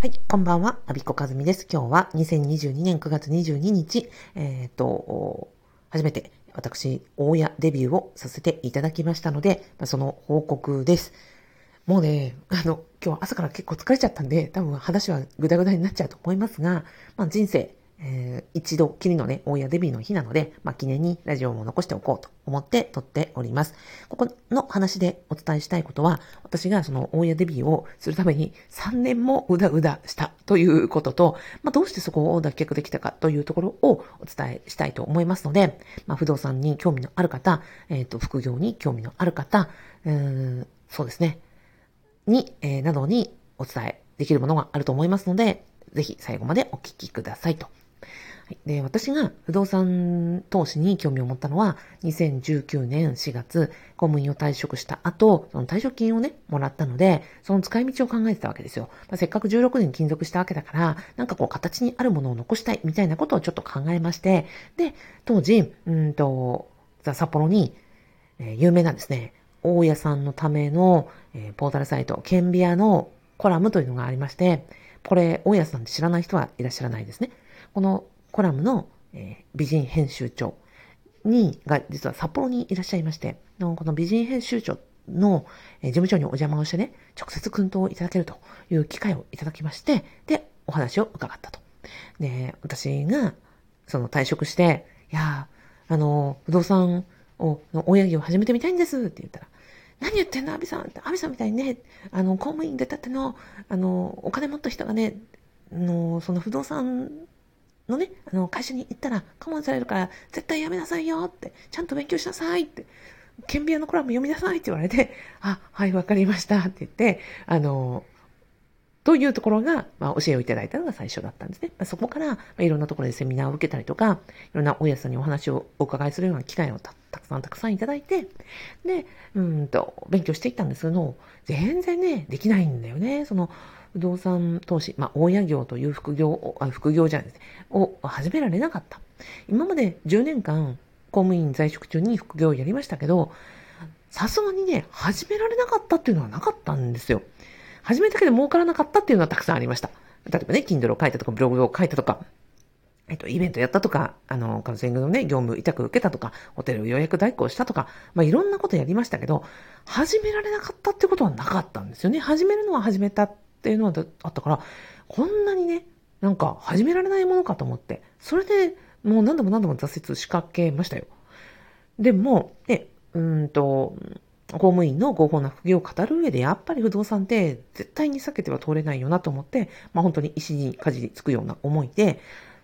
はい、こんばんは、アビコカズミです。今日は2022年9月22日、えっ、と、初めて私、大家デビューをさせていただきましたので、その報告です。もうね、あの、今日朝から結構疲れちゃったんで、多分話はぐだぐだになっちゃうと思いますが、まあ、人生、えー、一度きりのね、大家デビューの日なので、まあ、記念にラジオも残しておこうと思って撮っております。ここの話でお伝えしたいことは、私がその大家デビューをするために3年もうだうだしたということと、まあ、どうしてそこを脱却できたかというところをお伝えしたいと思いますので、まあ、不動産に興味のある方、えっ、ー、と、副業に興味のある方、うんそうですね、に、えー、などにお伝えできるものがあると思いますので、ぜひ最後までお聞きくださいとで、私が不動産投資に興味を持ったのは、2019年4月、公務員を退職した後、その退職金をね、もらったので、その使い道を考えてたわけですよ。まあ、せっかく16年勤続したわけだから、なんかこう形にあるものを残したいみたいなことをちょっと考えまして、で、当時、うんと、ザ・札幌に、えー、有名なんですね、大家さんのための、えー、ポータルサイト、ケンビアのコラムというのがありまして、これ、大家さんって知らない人はいらっしゃらないですね。このコラムの、え、美人編集長に、が実は札幌にいらっしゃいまして、のこの美人編集長の、え、事務所にお邪魔をしてね、直接訓導をいただけるという機会をいただきまして、で、お話を伺ったと。で、私が、その退職して、いやあの、不動産を、の親業を始めてみたいんですって言ったら、何言ってんのアビさんって、アビさんみたいにね、あの、公務員出たっての、あの、お金持った人がね、の、その不動産のね、あの、会社に行ったら、我慢されるから、絶対やめなさいよって、ちゃんと勉強しなさいって、顕微鏡のコラム読みなさいって言われて、あ、はい、わかりましたって言って、あの、というところが、まあ、教えをいただいたのが最初だったんですね。まあ、そこから、まあ、いろんなところでセミナーを受けたりとか、いろんな大家さんにお話をお伺いするような機会をたくさんたくさんいただいて、で、うんと、勉強していったんですけど、全然ね、できないんだよね。その、不動産投資、まあ、大家業という副業、あ副業じゃないです、を始められなかった。今まで10年間、公務員在職中に副業をやりましたけど、さすがにね、始められなかったっていうのはなかったんですよ。始めたけど儲からなかったっていうのはたくさんありました。例えばね、Kindle を書いたとか、ブログを書いたとか、えっと、イベントやったとか、あの、カウンセリングのね、業務委託受けたとか、ホテルを予約代行したとか、まあ、いろんなことやりましたけど、始められなかったってことはなかったんですよね。始めるのは始めたっていうのはあったから、こんなにね、なんか始められないものかと思って、それでもう何度も何度も挫折しかけましたよ。でも、え、うんと、公務員の合法な副業を語る上で、やっぱり不動産って絶対に避けては通れないよなと思って、まあ本当に石に舵につくような思いで、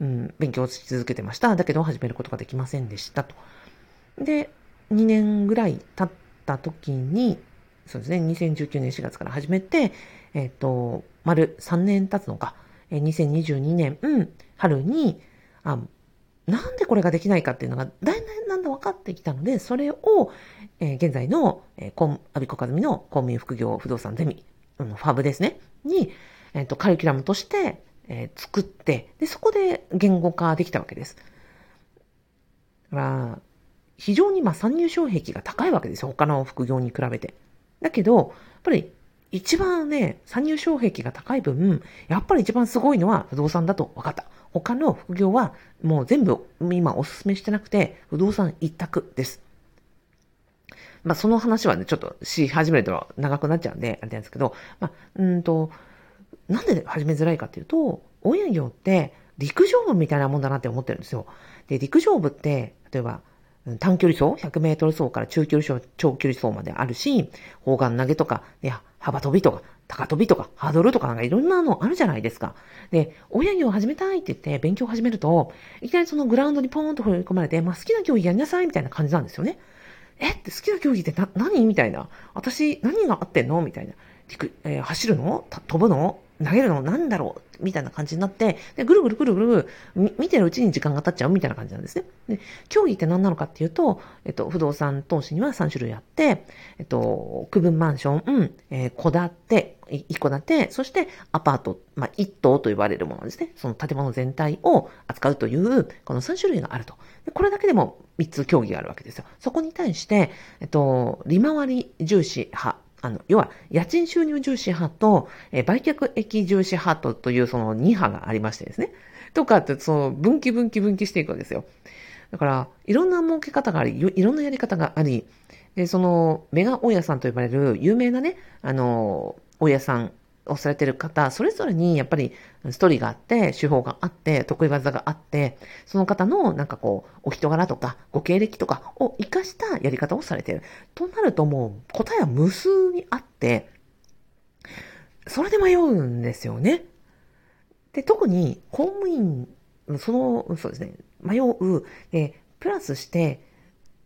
うん、勉強し続けてました。だけど始めることができませんでしたと。で、2年ぐらい経った時に、そうですね、2019年4月から始めて、えっ、ー、と、丸3年経つのか、えー、2022年、うん、春に、あ、なんでこれができないかっていうのが、だんだんだんだ分かってきたので、それを、えー、現在の、えー、コン、アビコカズミの公務員副業不動産ゼミ、うん、ファブですね、に、えっ、ー、と、カリキュラムとして、えー、作って、で、そこで言語化できたわけです。だから、非常にまあ参入障壁が高いわけですよ。他の副業に比べて。だけど、やっぱり一番ね、参入障壁が高い分、やっぱり一番すごいのは不動産だと分かった。他の副業はもう全部今お勧めしてなくて、不動産一択です。まあその話はね、ちょっとし始めると長くなっちゃうんで、あれなんですけど、まあ、うんと、なんで始めづらいかっていうと、応援業って陸上部みたいなもんだなって思ってるんですよ。で、陸上部って、例えば、短距離走 ?100 メートル走から中距離走、長距離走まであるし、砲丸投げとか、いや、幅跳びとか、高跳びとか、ハードルとかなんかいろんなのあるじゃないですか。で、親業を始めたいって言って勉強を始めると、いきなりそのグラウンドにポーンと振り込まれて、まあ好きな競技やりなさいみたいな感じなんですよね。え？って好きな競技ってな、何？みたいな。私、何があってんの？みたいな。えー、走るの？飛ぶの？投げるのなんだろうみたいな感じになって、で、ぐるぐるぐるぐる見てるうちに時間が経っちゃうみたいな感じなんですね。で、競技って何なのかっていうと、えっと、不動産投資には3種類あって、えっと、区分マンション、うん、えー、戸建て、一戸建て、そしてアパート、まあ、一棟と呼ばれるものですね。その建物全体を扱うという、この3種類があると。これだけでも3つ競技があるわけですよ。そこに対して、えっと、利回り重視派、あの、要は、家賃収入重視派と、え、売却益重視派とというその2派がありましてですね。とかって、その、分岐分岐分岐していくわけですよ。だから、いろんな儲け方があり、いろんなやり方があり、で、その、メガ大家さんと呼ばれる有名なね、あの、大家さんをされてる方、それぞれにやっぱりストーリーがあって、手法があって、得意技があって、その方のなんかこう、お人柄とか、ご経歴とかを活かしたやり方をされてる。となるともう、答えは無数にあって、それで迷うんですよね。で、特に公務員、その、そうですね、迷う。で、プラスして、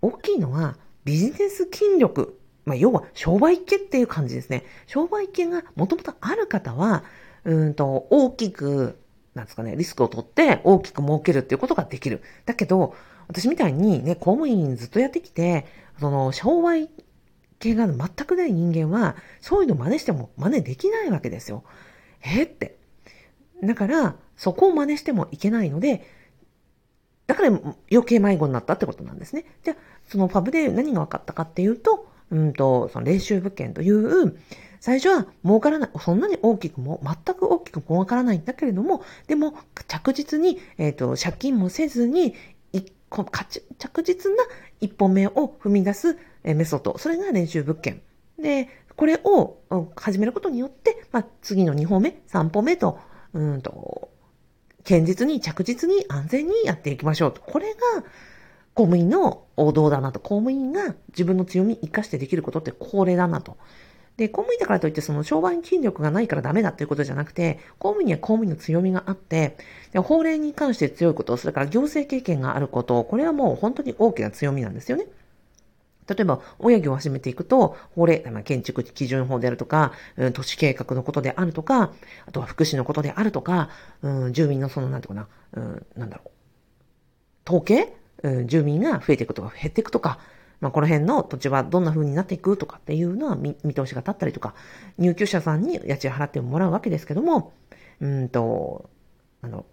大きいのはビジネス筋力。まあ、要は商売系っていう感じですね。商売系がもともとある方は、うんと、大きく、なんですかね、リスクを取って大きく儲けるっていうことができる。だけど、私みたいにね、公務員ずっとやってきて、その、商売系が全くない人間は、そういうの真似しても真似できないわけですよ。えって。だから、そこを真似してもいけないので、だから余計迷子になったってことなんですね。じゃあ、そのファブで何が分かったかっていうと、うんと、その練習物件という、最初は儲からない、そんなに大きくも、全く大きくも儲からないんだけれども、でも着実に、えっ、ー、と、借金もせずに、着実な一歩目を踏み出すメソッド。それが練習物件。で、これを始めることによって、まあ、次の2歩目、3歩目と、うんと、堅実に着実に安全にやっていきましょうと。これが公務員の王道だなと。公務員が自分の強みを生かしてできることってこれだなと。で、公務員だからといってその商売筋力がないからダメだっていうことじゃなくて、公務員には公務員の強みがあって、で法令に関して強いこと、それから行政経験があること、これはもう本当に大きな強みなんですよね。例えば、親業を始めていくと、法令、建築基準法であるとか、うん、都市計画のことであるとか、あとは福祉のことであるとか、うん、住民のその、なんていうかな、うん、なんだろう、統計、住民が増えていくとか減っていくとか、まあ、この辺の土地はどんな風になっていくとかっていうのは見通しが立ったりとか、入居者さんに家賃払ってもらうわけですけども、うんと、あの、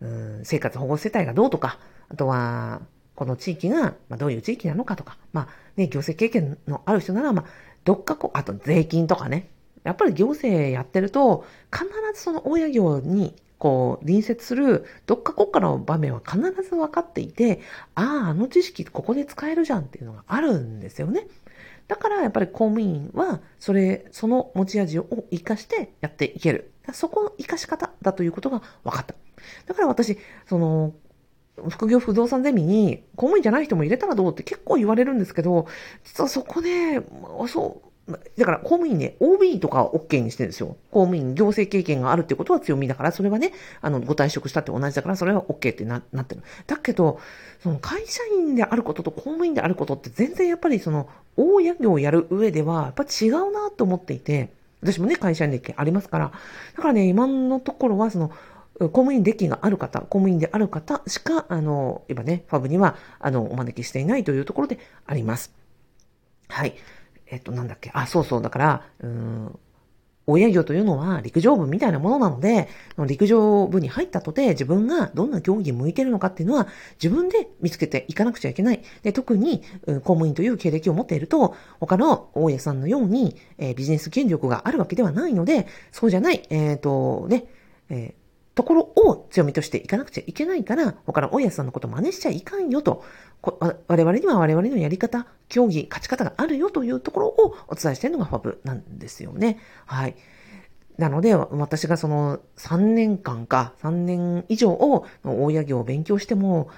うん、生活保護世帯がどうとか、あとは、この地域が、まあ、どういう地域なのかとか、まあ、ね、行政経験のある人なら、まあ、どっかこう、あと税金とかね。やっぱり行政やってると、必ずその大家業に、こう、隣接する、どっか国家の場面は必ず分かっていて、ああ、あの知識ここで使えるじゃんっていうのがあるんですよね。だからやっぱり公務員は、それ、その持ち味を活かしてやっていける。そこの活かし方だということが分かった。だから私、その、副業不動産ゼミに公務員じゃない人も入れたらどうって結構言われるんですけど、実はそこね、そう、だから公務員ね、OB とかは OK にしてるんですよ。公務員、行政経験があるってことは強みだから、それはね、あの、ご退職したって同じだから、それは OK ってななってる。だけど、その会社員であることと公務員であることって全然やっぱりその、大家業をやる上では、やっぱ違うなと思っていて、私もね、会社員歴ありますから。だからね、今のところは、その、公務員歴がある方、公務員である方しか、あの、今ね、ファブには、あの、お招きしていないというところであります。はい。えっと、なんだっけ？あ、そうそう。だから、うん、親業というのは陸上部みたいなものなので、陸上部に入ったとて自分がどんな競技に向いてるのかっていうのは自分で見つけていかなくちゃいけない。で特に、公務員という経歴を持っていると、他の大家さんのように、えー、ビジネス権力があるわけではないので、そうじゃない、えっ、と、ね、えーところを強みとしていかなくちゃいけないから、他の大家さんのこと真似しちゃいかんよと、我々には我々のやり方、競技、勝ち方があるよというところをお伝えしているのがファブなんですよね。はい。なので、私がその3年間か、3年以上を大家業を勉強しても、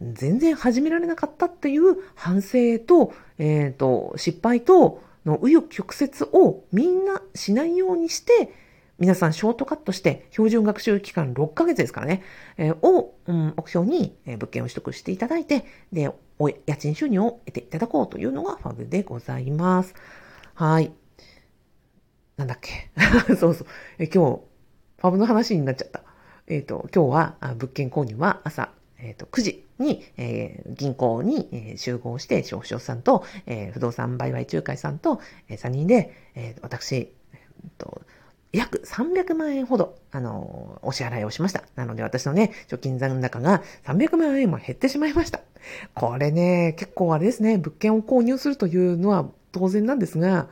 全然始められなかったっていう反省と、えっ、ー、と、失敗との紆余曲折をみんなしないようにして、皆さんショートカットして標準学習期間6ヶ月ですからね、えー、を、うん、目標に、物件を取得していただいて、で、お家賃収入を得ていただこうというのがファブでございます。はい。なんだっけ？そうそう。え今日、ファブの話になっちゃった。えっ、ー、と、今日は物件購入は朝、えっ、ー、と、9時に、えー、銀行に、集合して、消費者さんと、えー、不動産売買仲介さんと、えー、3人で、えー、私、えー、と、約300万円ほど、あの、お支払いをしました。なので私のね、貯金残高が300万円も減ってしまいました。これね、結構あれですね、物件を購入するというのは当然なんですが、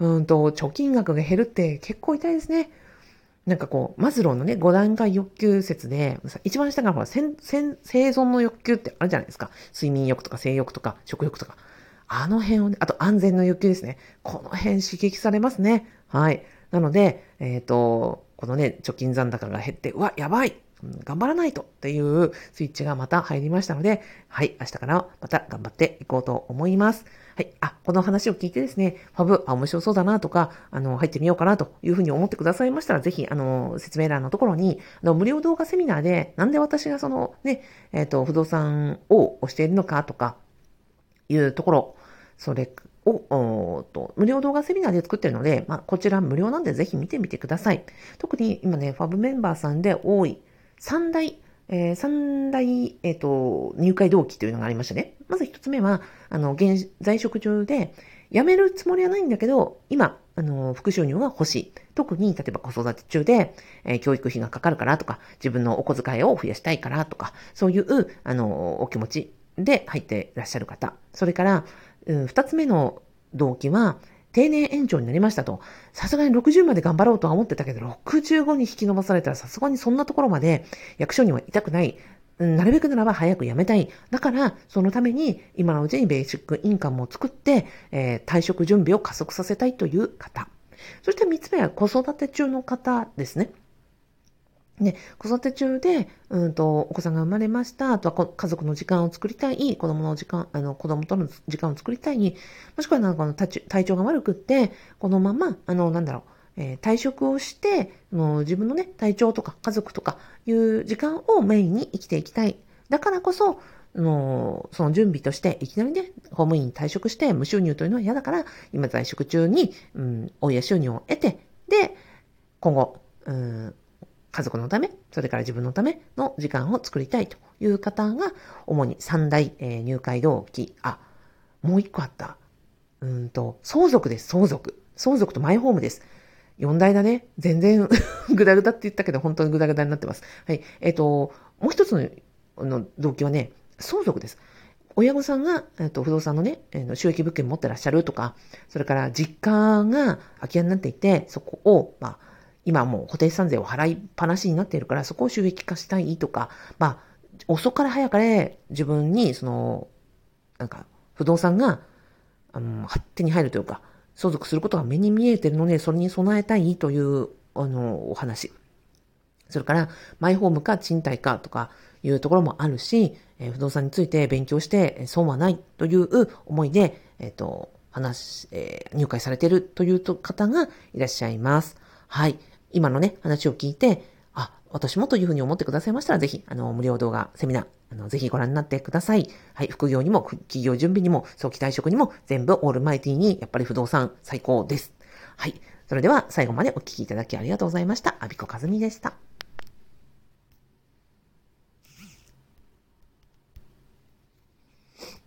うんと、貯金額が減るって結構痛いですね。なんかこう、マズローのね、5段階欲求説で、一番下からほら、生存の欲求ってあるじゃないですか。睡眠欲とか性欲とか食欲とか。あの辺をね、あと安全の欲求ですね。この辺刺激されますね。はい。なので、えっ、ー、と、このね、貯金残高が減って、うわ、やばい頑張らないとっていうスイッチがまた入りましたので、はい、明日からまた頑張っていこうと思います。はい。あ、この話を聞いてですね、ファブ、あ、面白そうだなとか、あの、入ってみようかなというふうに思ってくださいましたら、ぜひ、あの、説明欄のところに、あの、無料動画セミナーで、なんで私がその、ね、えっ、ー、と、不動産を押しているのかとか、いうところ、それを、おと無料動画セミナーで作ってるので、まあ、こちら無料なんでぜひ見てみてください。特に今ね、ファブメンバーさんで多い三大、えー、三大、えっ、ー、と、入会動機というのがありましたね。まず一つ目は、あの、現在職中で、辞めるつもりはないんだけど、今、あの、副収入が欲しい。特に、例えば子育て中で、えー、教育費がかかるからとか、自分のお小遣いを増やしたいからとか、そういう、あの、お気持ちで入っていらっしゃる方。それから、うん、二つ目の動機は、定年延長になりましたと。さすがに60まで頑張ろうとは思ってたけど、65に引き伸ばされたらさすがにそんなところまで役所にはいたくない。なるべくならば早く辞めたい。だから、そのために今のうちにベーシックインカムを作って、えー、退職準備を加速させたいという方。そして三つ目は子育て中の方ですね。ね、子育て中で、うんと、お子さんが生まれました。あとは家族の時間を作りたい。子供の時間、あの、子供との時間を作りたい。もしくはなんかの体調が悪くって、このまま、あの、なんだろう、えー、退職をして、の自分のね、体調とか家族とかいう時間をメインに生きていきたい。だからこそ、のその準備として、いきなりね、公務員に退職して無収入というのは嫌だから、今在職中に、うん、親収入を得て、で、今後、うん家族のため、それから自分のための時間を作りたいという方が、主に三大、えー、入会動機、あ、もう一個あった。うんと、相続です、相続。相続とマイホームです。四大だね。全然 ぐだぐだって言ったけど、本当にぐだぐだになってます。はい。えっ、ー、と、もう一つのの動機はね、相続です。親御さんが、えっ、ー、と、不動産のね、えー、収益物件持ってらっしゃるとか、それから実家が空き家になっていて、そこを、まあ、今もう固定資産税を払いっぱなしになっているから、そこを収益化したいとか、まあ、遅かれ早かれ自分に、その、なんか、不動産が、あの、手に入るというか、相続することが目に見えているので、それに備えたいという、あの、お話。それから、マイホームか賃貸かとかいうところもあるし、えー、不動産について勉強して、損はないという思いで、えっ、ー、と、話、えー、入会されているという方がいらっしゃいます。はい。今のね、話を聞いて、あ、私もというふうに思ってくださいましたら、ぜひ、あの、無料動画、セミナー、あの、ぜひご覧になってください。はい、副業にも、企業準備にも、早期退職にも、全部オールマイティに、やっぱり不動産最高です。はい。それでは、最後までお聞きいただきありがとうございました。アビコカズミでした。